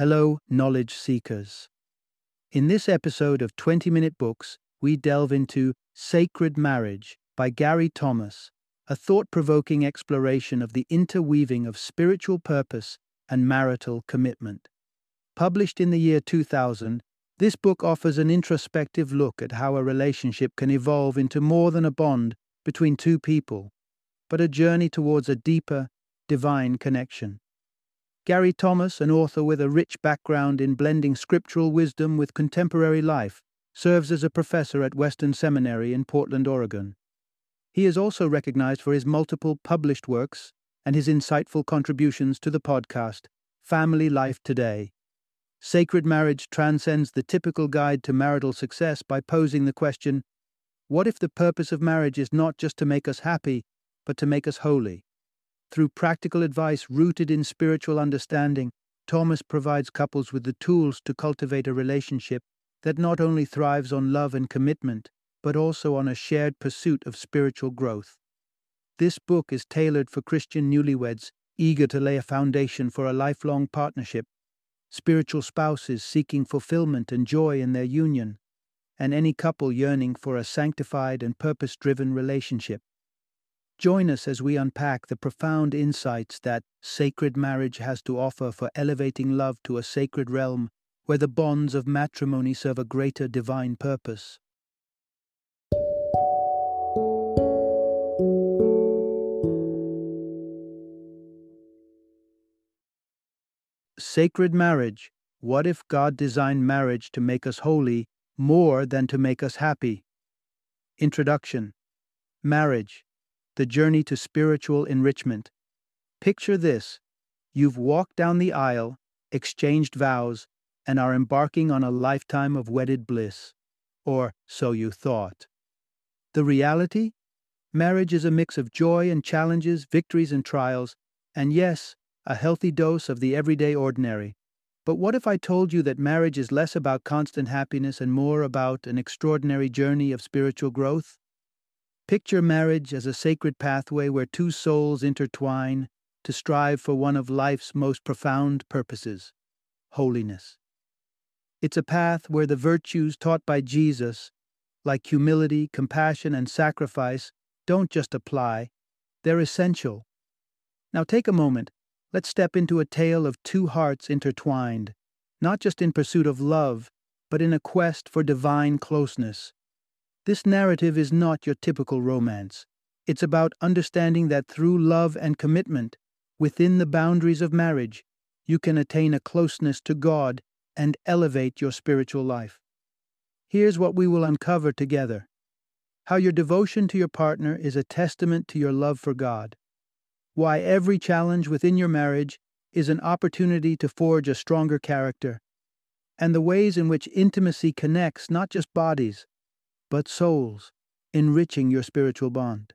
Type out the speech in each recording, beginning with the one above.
Hello, knowledge seekers. In this episode of 20 Minute Books, we delve into Sacred Marriage by Gary Thomas, a thought provoking exploration of the interweaving of spiritual purpose and marital commitment. Published in the year 2000, this book offers an introspective look at how a relationship can evolve into more than a bond between two people, but a journey towards a deeper, divine connection. Gary Thomas, an author with a rich background in blending scriptural wisdom with contemporary life, serves as a professor at Western Seminary in Portland, Oregon. He is also recognized for his multiple published works and his insightful contributions to the podcast, Family Life Today. Sacred Marriage transcends the typical guide to marital success by posing the question what if the purpose of marriage is not just to make us happy, but to make us holy? Through practical advice rooted in spiritual understanding, Thomas provides couples with the tools to cultivate a relationship that not only thrives on love and commitment, but also on a shared pursuit of spiritual growth. This book is tailored for Christian newlyweds eager to lay a foundation for a lifelong partnership, spiritual spouses seeking fulfillment and joy in their union, and any couple yearning for a sanctified and purpose driven relationship. Join us as we unpack the profound insights that sacred marriage has to offer for elevating love to a sacred realm where the bonds of matrimony serve a greater divine purpose. Sacred marriage. What if God designed marriage to make us holy more than to make us happy? Introduction Marriage the journey to spiritual enrichment. Picture this you've walked down the aisle, exchanged vows, and are embarking on a lifetime of wedded bliss. Or so you thought. The reality? Marriage is a mix of joy and challenges, victories and trials, and yes, a healthy dose of the everyday ordinary. But what if I told you that marriage is less about constant happiness and more about an extraordinary journey of spiritual growth? Picture marriage as a sacred pathway where two souls intertwine to strive for one of life's most profound purposes holiness. It's a path where the virtues taught by Jesus, like humility, compassion, and sacrifice, don't just apply, they're essential. Now take a moment, let's step into a tale of two hearts intertwined, not just in pursuit of love, but in a quest for divine closeness. This narrative is not your typical romance. It's about understanding that through love and commitment, within the boundaries of marriage, you can attain a closeness to God and elevate your spiritual life. Here's what we will uncover together how your devotion to your partner is a testament to your love for God, why every challenge within your marriage is an opportunity to forge a stronger character, and the ways in which intimacy connects not just bodies, but souls, enriching your spiritual bond.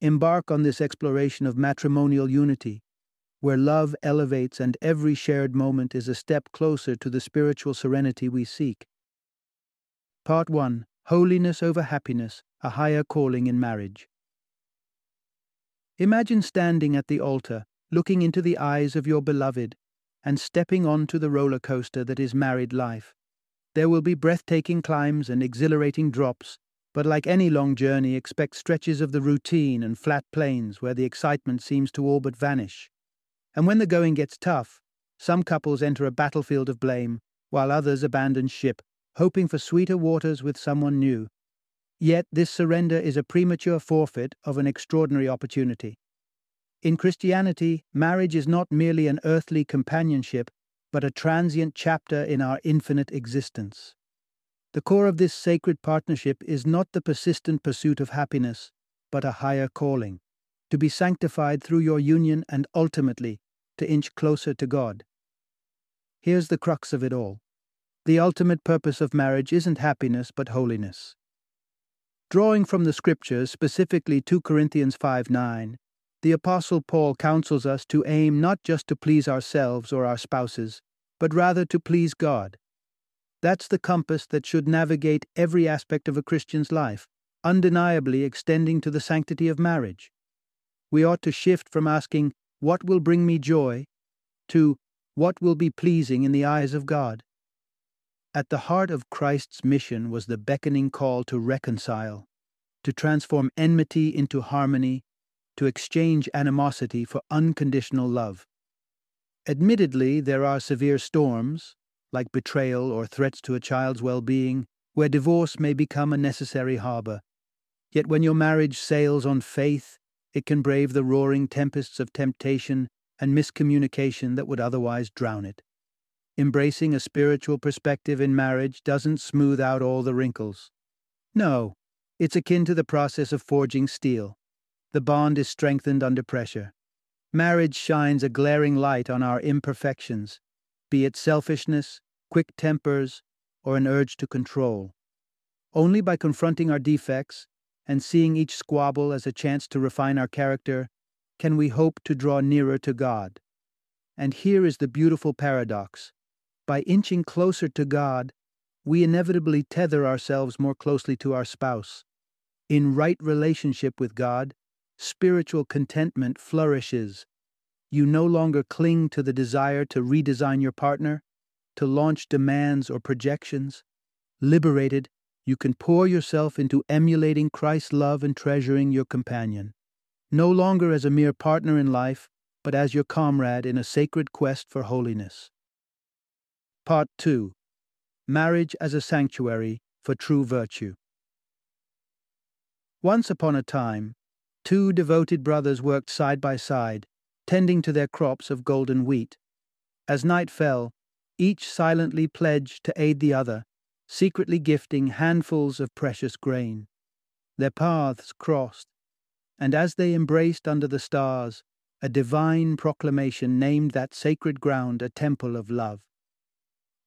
Embark on this exploration of matrimonial unity, where love elevates and every shared moment is a step closer to the spiritual serenity we seek. Part 1 Holiness over Happiness A Higher Calling in Marriage. Imagine standing at the altar, looking into the eyes of your beloved, and stepping onto the roller coaster that is married life. There will be breathtaking climbs and exhilarating drops, but like any long journey, expect stretches of the routine and flat plains where the excitement seems to all but vanish. And when the going gets tough, some couples enter a battlefield of blame, while others abandon ship, hoping for sweeter waters with someone new. Yet this surrender is a premature forfeit of an extraordinary opportunity. In Christianity, marriage is not merely an earthly companionship, but a transient chapter in our infinite existence. The core of this sacred partnership is not the persistent pursuit of happiness, but a higher calling to be sanctified through your union and ultimately to inch closer to God. Here's the crux of it all the ultimate purpose of marriage isn't happiness but holiness. Drawing from the scriptures, specifically 2 Corinthians 5 9, the Apostle Paul counsels us to aim not just to please ourselves or our spouses, but rather to please God. That's the compass that should navigate every aspect of a Christian's life, undeniably extending to the sanctity of marriage. We ought to shift from asking, What will bring me joy? to What will be pleasing in the eyes of God? At the heart of Christ's mission was the beckoning call to reconcile, to transform enmity into harmony, to exchange animosity for unconditional love. Admittedly, there are severe storms, like betrayal or threats to a child's well being, where divorce may become a necessary harbor. Yet when your marriage sails on faith, it can brave the roaring tempests of temptation and miscommunication that would otherwise drown it. Embracing a spiritual perspective in marriage doesn't smooth out all the wrinkles. No, it's akin to the process of forging steel. The bond is strengthened under pressure. Marriage shines a glaring light on our imperfections, be it selfishness, quick tempers, or an urge to control. Only by confronting our defects and seeing each squabble as a chance to refine our character can we hope to draw nearer to God. And here is the beautiful paradox. By inching closer to God, we inevitably tether ourselves more closely to our spouse. In right relationship with God, spiritual contentment flourishes. You no longer cling to the desire to redesign your partner, to launch demands or projections. Liberated, you can pour yourself into emulating Christ's love and treasuring your companion, no longer as a mere partner in life, but as your comrade in a sacred quest for holiness. Part 2 Marriage as a Sanctuary for True Virtue. Once upon a time, Two devoted brothers worked side by side, tending to their crops of golden wheat. As night fell, each silently pledged to aid the other, secretly gifting handfuls of precious grain. Their paths crossed, and as they embraced under the stars, a divine proclamation named that sacred ground a temple of love.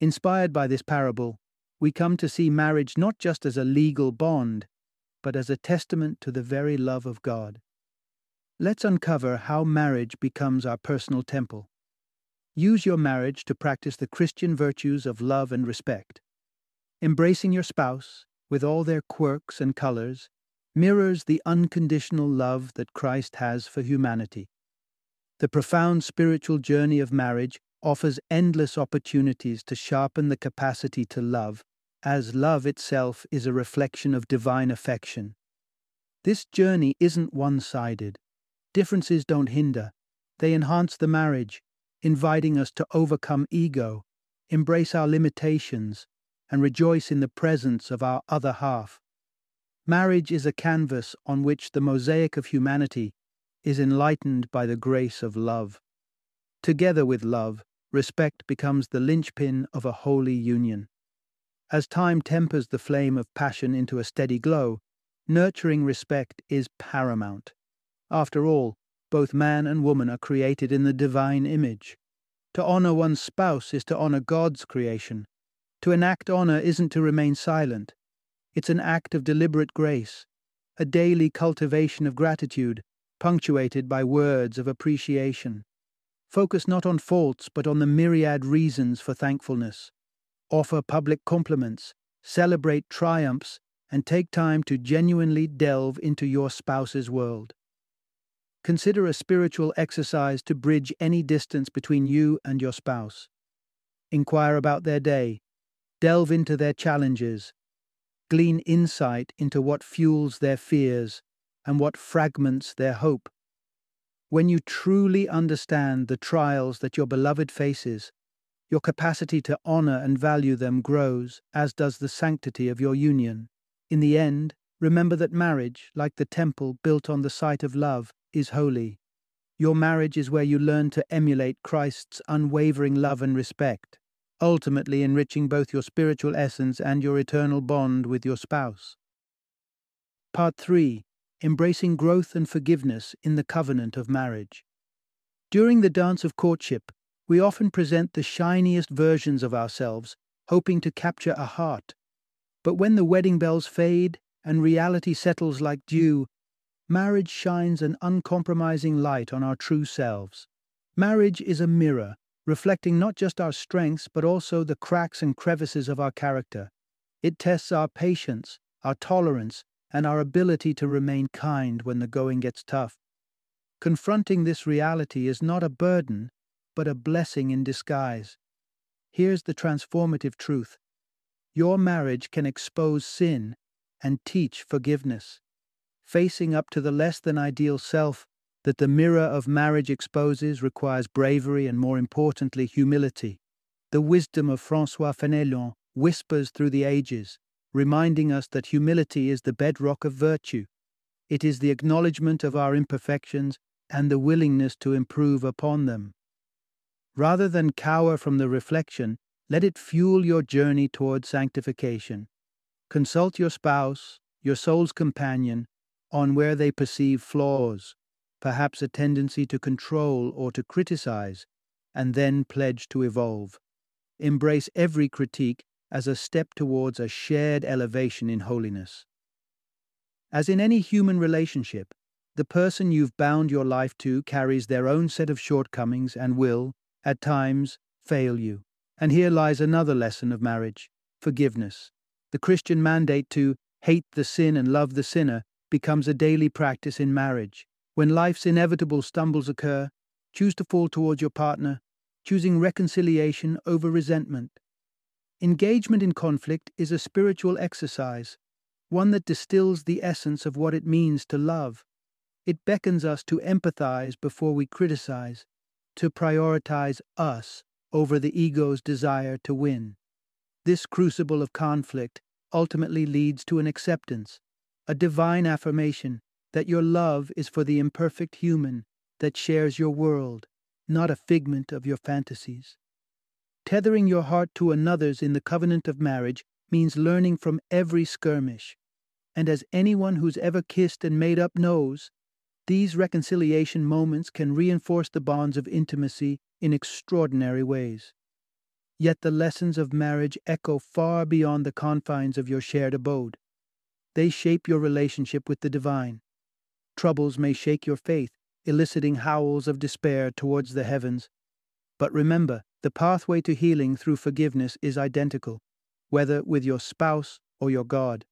Inspired by this parable, we come to see marriage not just as a legal bond, but as a testament to the very love of God. Let's uncover how marriage becomes our personal temple. Use your marriage to practice the Christian virtues of love and respect. Embracing your spouse, with all their quirks and colors, mirrors the unconditional love that Christ has for humanity. The profound spiritual journey of marriage offers endless opportunities to sharpen the capacity to love as love itself is a reflection of divine affection. This journey isn't one sided. Differences don't hinder, they enhance the marriage, inviting us to overcome ego, embrace our limitations, and rejoice in the presence of our other half. Marriage is a canvas on which the mosaic of humanity is enlightened by the grace of love. Together with love, respect becomes the linchpin of a holy union. As time tempers the flame of passion into a steady glow, nurturing respect is paramount. After all, both man and woman are created in the divine image. To honor one's spouse is to honor God's creation. To enact honor isn't to remain silent. It's an act of deliberate grace, a daily cultivation of gratitude, punctuated by words of appreciation. Focus not on faults, but on the myriad reasons for thankfulness offer public compliments, celebrate triumphs, and take time to genuinely delve into your spouse's world. Consider a spiritual exercise to bridge any distance between you and your spouse. Inquire about their day, delve into their challenges, glean insight into what fuels their fears and what fragments their hope. When you truly understand the trials that your beloved faces, your capacity to honor and value them grows, as does the sanctity of your union. In the end, remember that marriage, like the temple built on the site of love, is holy. Your marriage is where you learn to emulate Christ's unwavering love and respect, ultimately enriching both your spiritual essence and your eternal bond with your spouse. Part 3 Embracing Growth and Forgiveness in the Covenant of Marriage. During the dance of courtship, we often present the shiniest versions of ourselves, hoping to capture a heart. But when the wedding bells fade and reality settles like dew, marriage shines an uncompromising light on our true selves. Marriage is a mirror, reflecting not just our strengths but also the cracks and crevices of our character. It tests our patience, our tolerance, and our ability to remain kind when the going gets tough. Confronting this reality is not a burden, but a blessing in disguise. Here's the transformative truth your marriage can expose sin and teach forgiveness. Facing up to the less than ideal self that the mirror of marriage exposes requires bravery and, more importantly, humility. The wisdom of Francois Fenelon whispers through the ages, reminding us that humility is the bedrock of virtue. It is the acknowledgement of our imperfections and the willingness to improve upon them. Rather than cower from the reflection, let it fuel your journey toward sanctification. Consult your spouse, your soul's companion, on where they perceive flaws, perhaps a tendency to control or to criticize, and then pledge to evolve. Embrace every critique as a step towards a shared elevation in holiness. As in any human relationship, the person you've bound your life to carries their own set of shortcomings and will, at times, fail you. And here lies another lesson of marriage forgiveness. The Christian mandate to hate the sin and love the sinner becomes a daily practice in marriage. When life's inevitable stumbles occur, choose to fall towards your partner, choosing reconciliation over resentment. Engagement in conflict is a spiritual exercise, one that distills the essence of what it means to love. It beckons us to empathize before we criticize, to prioritize us over the ego's desire to win. This crucible of conflict ultimately leads to an acceptance, a divine affirmation that your love is for the imperfect human that shares your world, not a figment of your fantasies. Tethering your heart to another's in the covenant of marriage means learning from every skirmish. And as anyone who's ever kissed and made up knows, these reconciliation moments can reinforce the bonds of intimacy in extraordinary ways. Yet the lessons of marriage echo far beyond the confines of your shared abode. They shape your relationship with the divine. Troubles may shake your faith, eliciting howls of despair towards the heavens. But remember, the pathway to healing through forgiveness is identical, whether with your spouse or your God.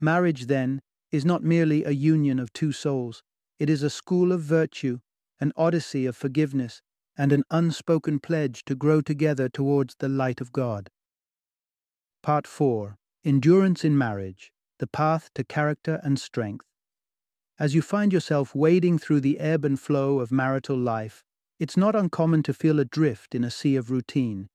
Marriage, then, is not merely a union of two souls, it is a school of virtue, an odyssey of forgiveness, and an unspoken pledge to grow together towards the light of God. Part 4 Endurance in Marriage The Path to Character and Strength. As you find yourself wading through the ebb and flow of marital life, it's not uncommon to feel adrift in a sea of routine.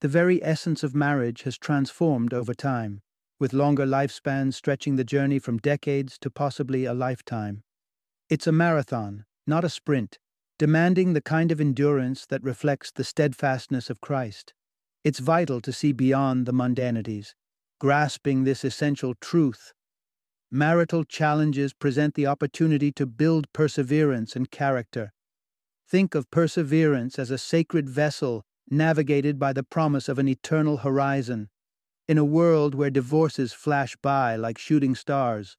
The very essence of marriage has transformed over time, with longer lifespans stretching the journey from decades to possibly a lifetime. It's a marathon, not a sprint, demanding the kind of endurance that reflects the steadfastness of Christ. It's vital to see beyond the mundanities, grasping this essential truth. Marital challenges present the opportunity to build perseverance and character. Think of perseverance as a sacred vessel navigated by the promise of an eternal horizon. In a world where divorces flash by like shooting stars,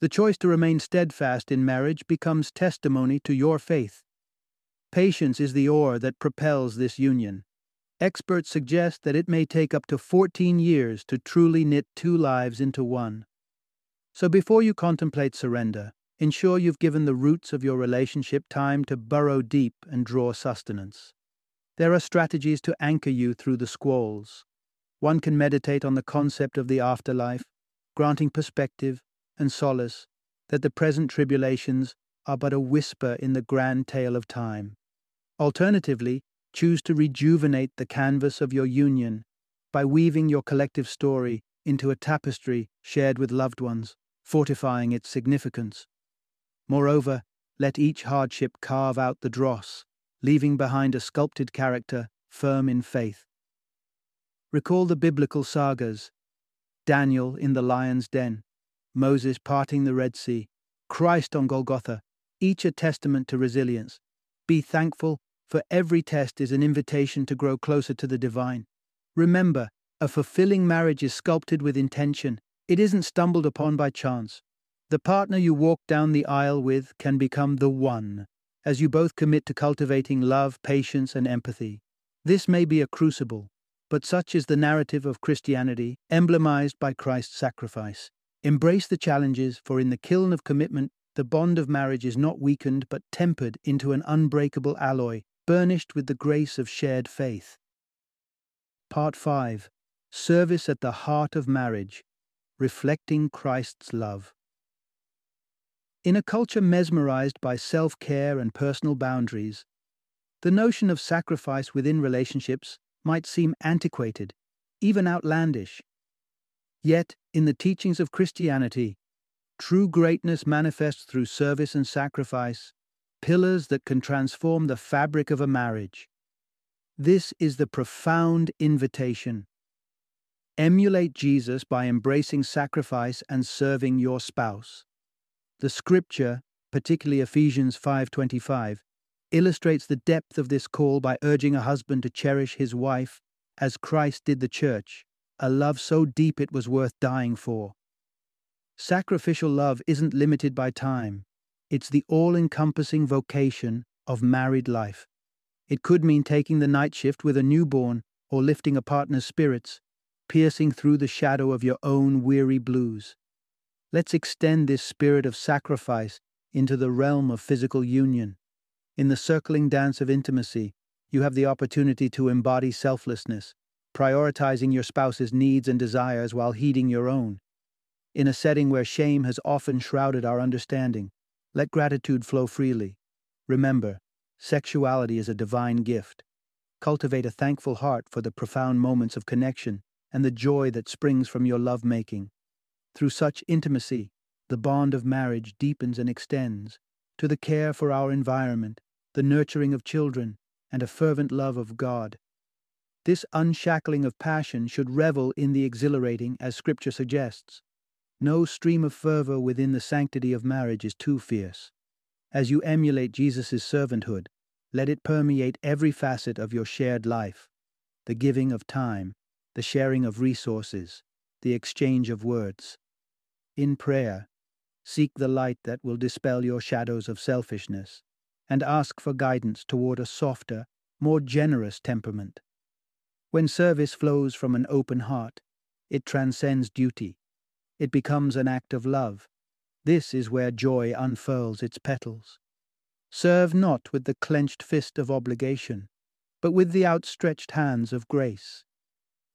the choice to remain steadfast in marriage becomes testimony to your faith. Patience is the oar that propels this union. Experts suggest that it may take up to 14 years to truly knit two lives into one. So before you contemplate surrender, ensure you've given the roots of your relationship time to burrow deep and draw sustenance. There are strategies to anchor you through the squalls. One can meditate on the concept of the afterlife, granting perspective and solace that the present tribulations are but a whisper in the grand tale of time. Alternatively, choose to rejuvenate the canvas of your union by weaving your collective story into a tapestry shared with loved ones, fortifying its significance. Moreover, let each hardship carve out the dross, leaving behind a sculpted character firm in faith. Recall the biblical sagas Daniel in the lion's den, Moses parting the Red Sea, Christ on Golgotha, each a testament to resilience. Be thankful, for every test is an invitation to grow closer to the divine. Remember, a fulfilling marriage is sculpted with intention, it isn't stumbled upon by chance. The partner you walk down the aisle with can become the one, as you both commit to cultivating love, patience, and empathy. This may be a crucible, but such is the narrative of Christianity, emblemized by Christ's sacrifice. Embrace the challenges, for in the kiln of commitment, the bond of marriage is not weakened but tempered into an unbreakable alloy, burnished with the grace of shared faith. Part 5 Service at the Heart of Marriage Reflecting Christ's Love. In a culture mesmerized by self care and personal boundaries, the notion of sacrifice within relationships might seem antiquated, even outlandish. Yet, in the teachings of Christianity, true greatness manifests through service and sacrifice, pillars that can transform the fabric of a marriage. This is the profound invitation. Emulate Jesus by embracing sacrifice and serving your spouse. The scripture, particularly Ephesians 5:25, illustrates the depth of this call by urging a husband to cherish his wife as Christ did the church, a love so deep it was worth dying for. Sacrificial love isn't limited by time. It's the all-encompassing vocation of married life. It could mean taking the night shift with a newborn or lifting a partner's spirits, piercing through the shadow of your own weary blues. Let's extend this spirit of sacrifice into the realm of physical union. In the circling dance of intimacy, you have the opportunity to embody selflessness, prioritizing your spouse's needs and desires while heeding your own. In a setting where shame has often shrouded our understanding, let gratitude flow freely. Remember, sexuality is a divine gift. Cultivate a thankful heart for the profound moments of connection and the joy that springs from your love making. Through such intimacy, the bond of marriage deepens and extends to the care for our environment, the nurturing of children, and a fervent love of God. This unshackling of passion should revel in the exhilarating, as Scripture suggests. No stream of fervor within the sanctity of marriage is too fierce. As you emulate Jesus' servanthood, let it permeate every facet of your shared life the giving of time, the sharing of resources, the exchange of words. In prayer, seek the light that will dispel your shadows of selfishness, and ask for guidance toward a softer, more generous temperament. When service flows from an open heart, it transcends duty. It becomes an act of love. This is where joy unfurls its petals. Serve not with the clenched fist of obligation, but with the outstretched hands of grace.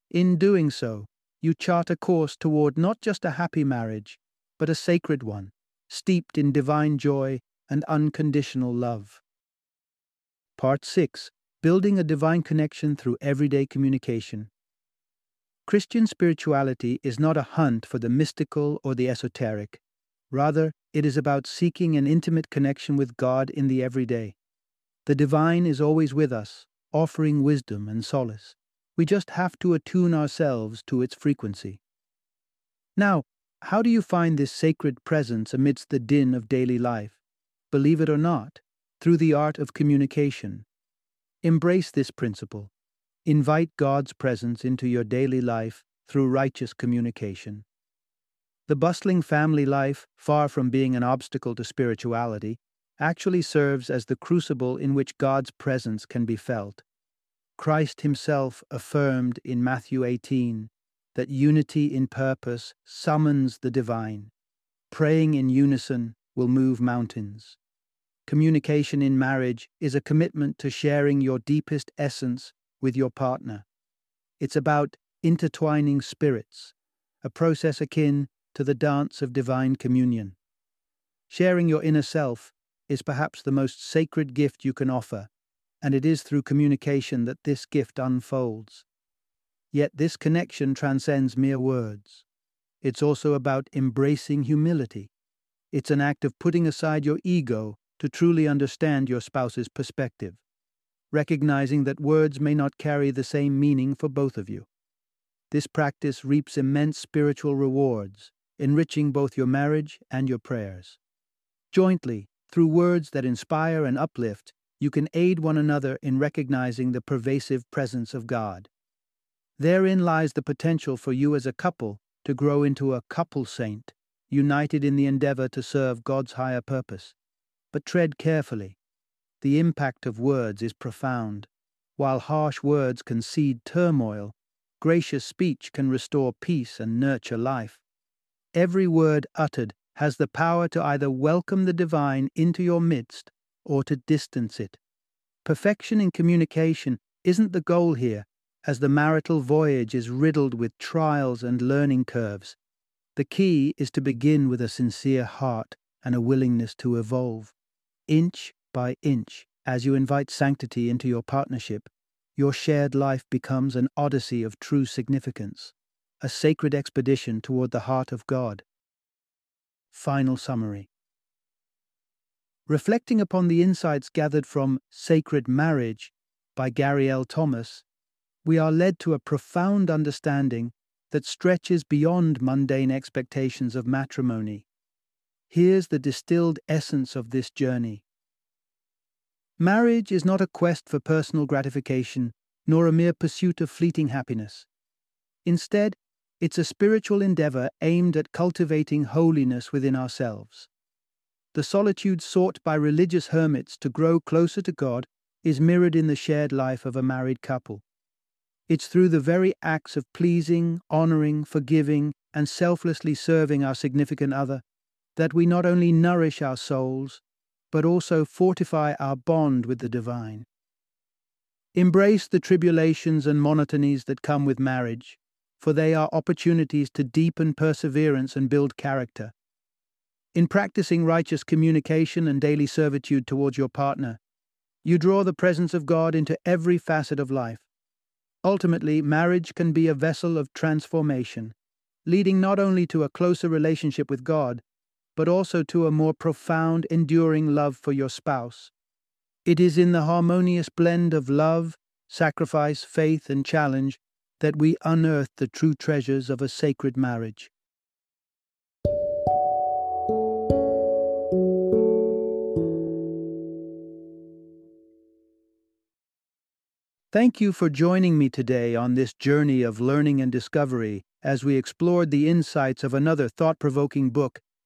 In doing so, you chart a course toward not just a happy marriage, but a sacred one, steeped in divine joy and unconditional love. Part 6 Building a Divine Connection Through Everyday Communication. Christian spirituality is not a hunt for the mystical or the esoteric. Rather, it is about seeking an intimate connection with God in the everyday. The divine is always with us, offering wisdom and solace. We just have to attune ourselves to its frequency. Now, how do you find this sacred presence amidst the din of daily life? Believe it or not, through the art of communication. Embrace this principle. Invite God's presence into your daily life through righteous communication. The bustling family life, far from being an obstacle to spirituality, actually serves as the crucible in which God's presence can be felt. Christ himself affirmed in Matthew 18 that unity in purpose summons the divine. Praying in unison will move mountains. Communication in marriage is a commitment to sharing your deepest essence with your partner. It's about intertwining spirits, a process akin to the dance of divine communion. Sharing your inner self is perhaps the most sacred gift you can offer and it is through communication that this gift unfolds. Yet this connection transcends mere words. It's also about embracing humility. It's an act of putting aside your ego to truly understand your spouse's perspective, recognizing that words may not carry the same meaning for both of you. This practice reaps immense spiritual rewards, enriching both your marriage and your prayers. Jointly, through words that inspire and uplift, you can aid one another in recognizing the pervasive presence of God. Therein lies the potential for you as a couple to grow into a couple saint, united in the endeavor to serve God's higher purpose. But tread carefully. The impact of words is profound. While harsh words can seed turmoil, gracious speech can restore peace and nurture life. Every word uttered has the power to either welcome the divine into your midst or to distance it. Perfection in communication isn't the goal here, as the marital voyage is riddled with trials and learning curves. The key is to begin with a sincere heart and a willingness to evolve. Inch by inch, as you invite sanctity into your partnership, your shared life becomes an odyssey of true significance, a sacred expedition toward the heart of God. Final summary Reflecting upon the insights gathered from Sacred Marriage by Gary L. Thomas, we are led to a profound understanding that stretches beyond mundane expectations of matrimony. Here's the distilled essence of this journey. Marriage is not a quest for personal gratification, nor a mere pursuit of fleeting happiness. Instead, it's a spiritual endeavor aimed at cultivating holiness within ourselves. The solitude sought by religious hermits to grow closer to God is mirrored in the shared life of a married couple. It's through the very acts of pleasing, honoring, forgiving, and selflessly serving our significant other that we not only nourish our souls, but also fortify our bond with the divine. Embrace the tribulations and monotonies that come with marriage, for they are opportunities to deepen perseverance and build character. In practicing righteous communication and daily servitude towards your partner, you draw the presence of God into every facet of life. Ultimately, marriage can be a vessel of transformation, leading not only to a closer relationship with God, but also to a more profound, enduring love for your spouse. It is in the harmonious blend of love, sacrifice, faith, and challenge that we unearth the true treasures of a sacred marriage. Thank you for joining me today on this journey of learning and discovery as we explored the insights of another thought provoking book